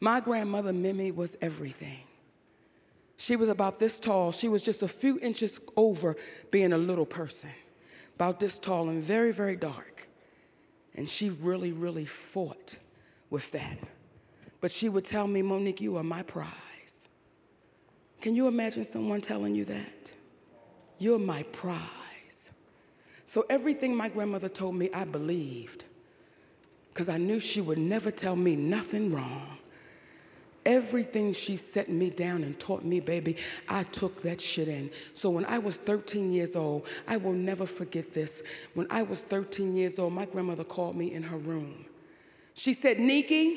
My grandmother, Mimi, was everything. She was about this tall. She was just a few inches over being a little person, about this tall and very, very dark. And she really, really fought with that. But she would tell me, Mo'Nique, you are my prize. Can you imagine someone telling you that? You're my prize. So everything my grandmother told me, I believed because I knew she would never tell me nothing wrong. Everything she set me down and taught me, baby, I took that shit in. So when I was 13 years old, I will never forget this. When I was 13 years old, my grandmother called me in her room. She said, Nikki,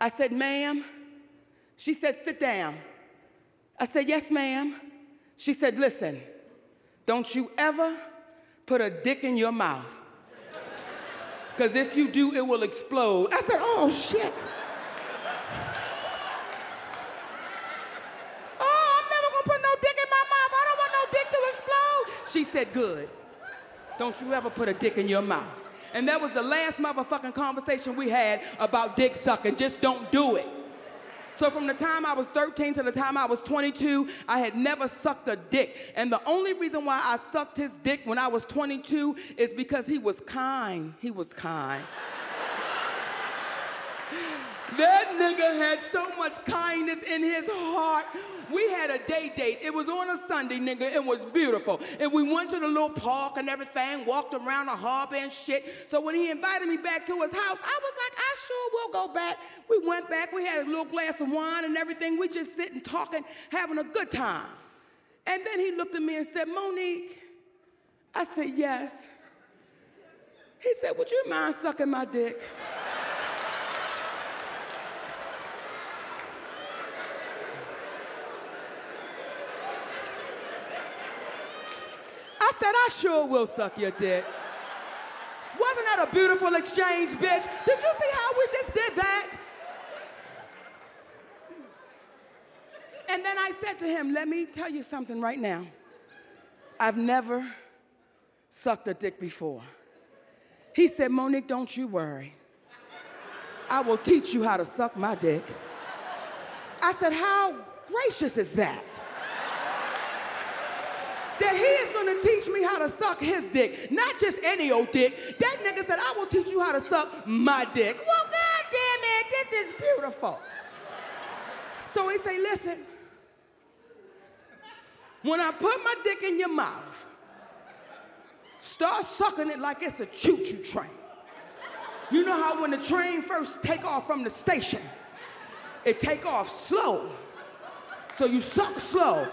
I said, ma'am. She said, sit down. I said, yes, ma'am. She said, listen, don't you ever put a dick in your mouth. Because if you do, it will explode. I said, oh, shit. Said, Good. Don't you ever put a dick in your mouth. And that was the last motherfucking conversation we had about dick sucking. Just don't do it. So from the time I was 13 to the time I was 22, I had never sucked a dick. And the only reason why I sucked his dick when I was 22 is because he was kind. He was kind. That nigga had so much kindness in his heart. We had a day date. It was on a Sunday, nigga. It was beautiful. And we went to the little park and everything, walked around the harbor and shit. So when he invited me back to his house, I was like, I sure will go back. We went back. We had a little glass of wine and everything. We just sitting, talking, having a good time. And then he looked at me and said, Mo'Nique. I said, yes. He said, would you mind sucking my dick? said, I sure will suck your dick. Wasn't that a beautiful exchange, bitch? Did you see how we just did that? And then I said to him, Let me tell you something right now. I've never sucked a dick before. He said, Mo'Nique, don't you worry. I will teach you how to suck my dick. I said, How gracious is that? To teach me how to suck his dick, not just any old dick. That nigga said, I will teach you how to suck my dick. Well, God damn it, this is beautiful. So he say, listen, when I put my dick in your mouth, start sucking it like it's a choo-choo train. You know how when the train first take off from the station, it take off slow. So you suck slow.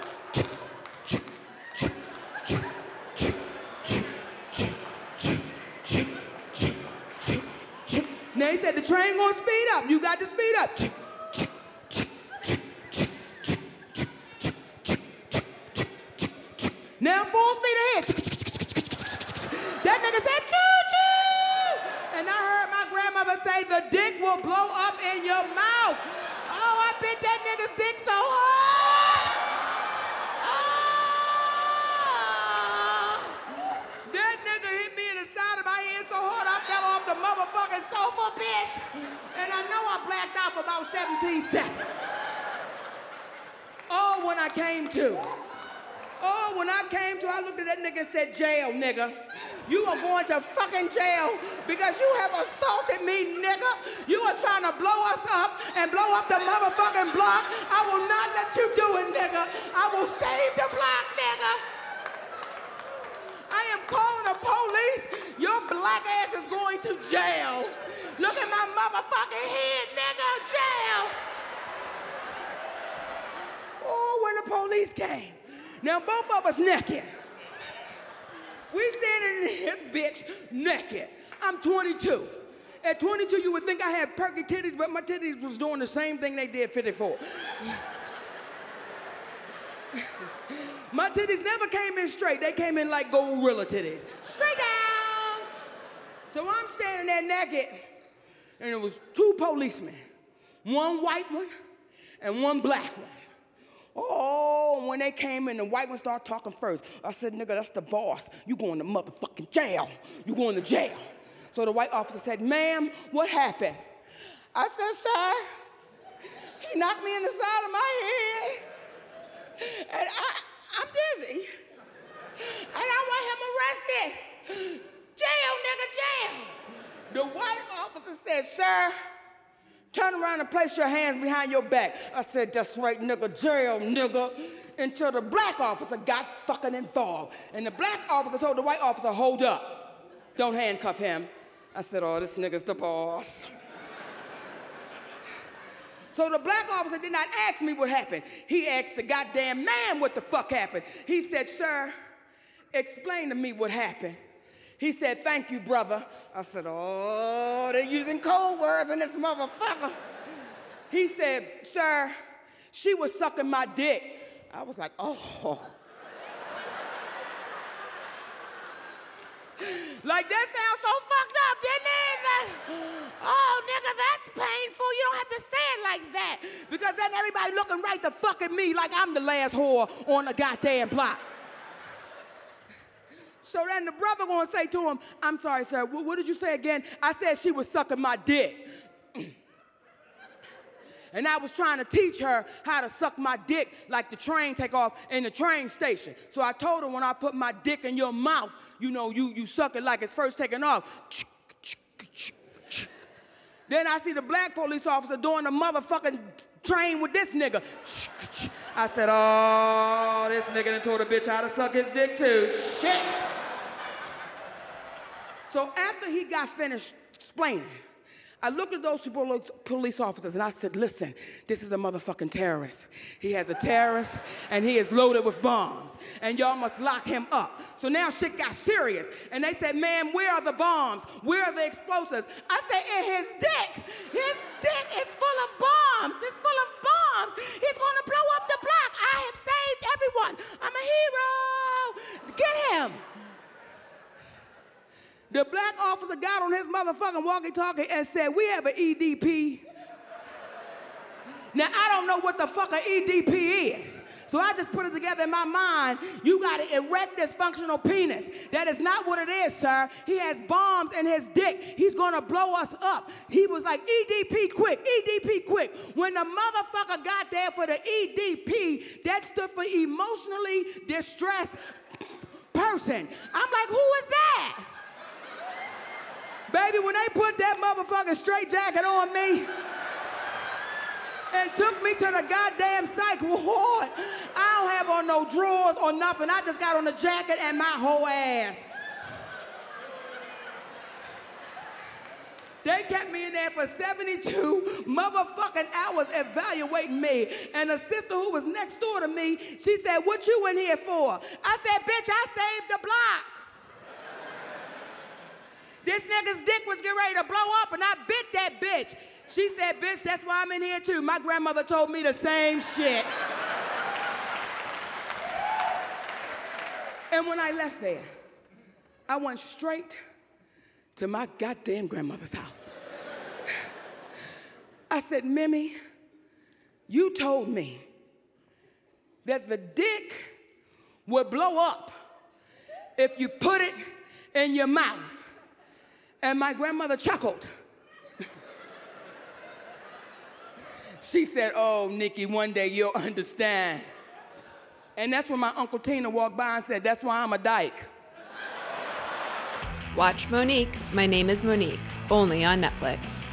He said the train gonna speed up. You got to speed up. Now full speed ahead. That nigga said choo choo. And I heard my grandmother say the dick will blow up in your mouth. Oh, I bit that nigga's dick so hard. About 17 seconds. Oh, when I came to. Oh, when I came to, I looked at that nigga and said, jail, nigga. You are going to fucking jail because you have assaulted me, nigga. You are trying to blow us up and blow up the motherfucking block. I will not let you do it, nigga. I will save the block, nigga. Calling the police. Your black ass is going to jail. Look at my motherfucking head, nigga. Jail. Oh, when the police came. Now both of us naked. We standing in this bitch naked. I'm 22. At 22, you would think I had perky titties, but my titties was doing the same thing they did 54. My titties never came in straight. They came in like gorilla titties. Straight down. So I'm standing there naked, and it was two policemen, one white one and one black one. Oh, when they came in, the white one started talking first. I said, nigga, that's the boss. You going to motherfucking jail. You going to jail. So the white officer said, ma'am, what happened? I said, sir, He knocked me in the side of my head. And I, I'm dizzy. And I want him arrested. Jail, nigga, jail. The white officer said, Sir, turn around and place your hands behind your back. I said, That's right, nigga, jail, nigga. Until the black officer got fucking involved. And the black officer told the white officer, Hold up, don't handcuff him. I said, Oh, this nigga's the boss. So the black officer did not ask me what happened. He asked the goddamn man what the fuck happened. He said, Sir, explain to me what happened. He said, Thank you, brother. I said, Oh, they're using cold words in this motherfucker. He said, Sir, she was sucking my dick. I was like, Oh. Like that sounds so fucked up, didn't it? Oh, nigga, that's painful. You don't have to say it like that. Because then everybody looking right the fuck at me like I'm the last whore on the goddamn block. So then the brother gonna say to him, I'm sorry, sir, what, what did you say again? I said she was sucking my dick. and I was trying to teach her how to suck my dick like the train take off in the train station. So I told her when I put my dick in your mouth, you know, you, you suck it like it's first taking off. Then I see the black police officer doing the motherfucking train with this nigga. I said, oh, this nigga done told a bitch how to suck his dick too. Shit. So after he got finished explaining, I looked at those people, police officers and I said, listen, this is a motherfucking terrorist. He has a terrorist and he is loaded with bombs and y'all must lock him up. So now shit got serious and they said, man, where are the bombs? Where are the explosives? I said, in his dick. His dick is full of bombs. It's full of bombs. He's gonna blow up the block. I have saved everyone. I'm a hero. Get him. The black officer got on his motherfucking walkie-talkie and said, we have an EDP. now, I don't know what the fuck an EDP is. So I just put it together in my mind. You got an erect dysfunctional penis. That is not what it is, sir. He has bombs in his dick. He's gonna blow us up. He was like, EDP quick, EDP quick. When the motherfucker got there for the EDP, that stood for emotionally distressed person. I'm like, who is that? Baby, when they put that motherfucking straight jacket on me and took me to the goddamn psych ward, I don't have on no drawers or nothing. I just got on the jacket and my whole ass. They kept me in there for 72 motherfucking hours evaluating me. And the sister who was next door to me, she said, What you in here for? I said, Bitch, I saved the block. This nigga's dick was getting ready to blow up, and I bit that bitch. She said, Bitch, that's why I'm in here too. My grandmother told me the same shit. and when I left there, I went straight to my goddamn grandmother's house. I said, Mimi, you told me that the dick would blow up if you put it in your mouth. And my grandmother chuckled. she said, Oh, Nikki, one day you'll understand. And that's when my Uncle Tina walked by and said, That's why I'm a dyke. Watch Mo'Nique, My Name is Mo'Nique, only on Netflix.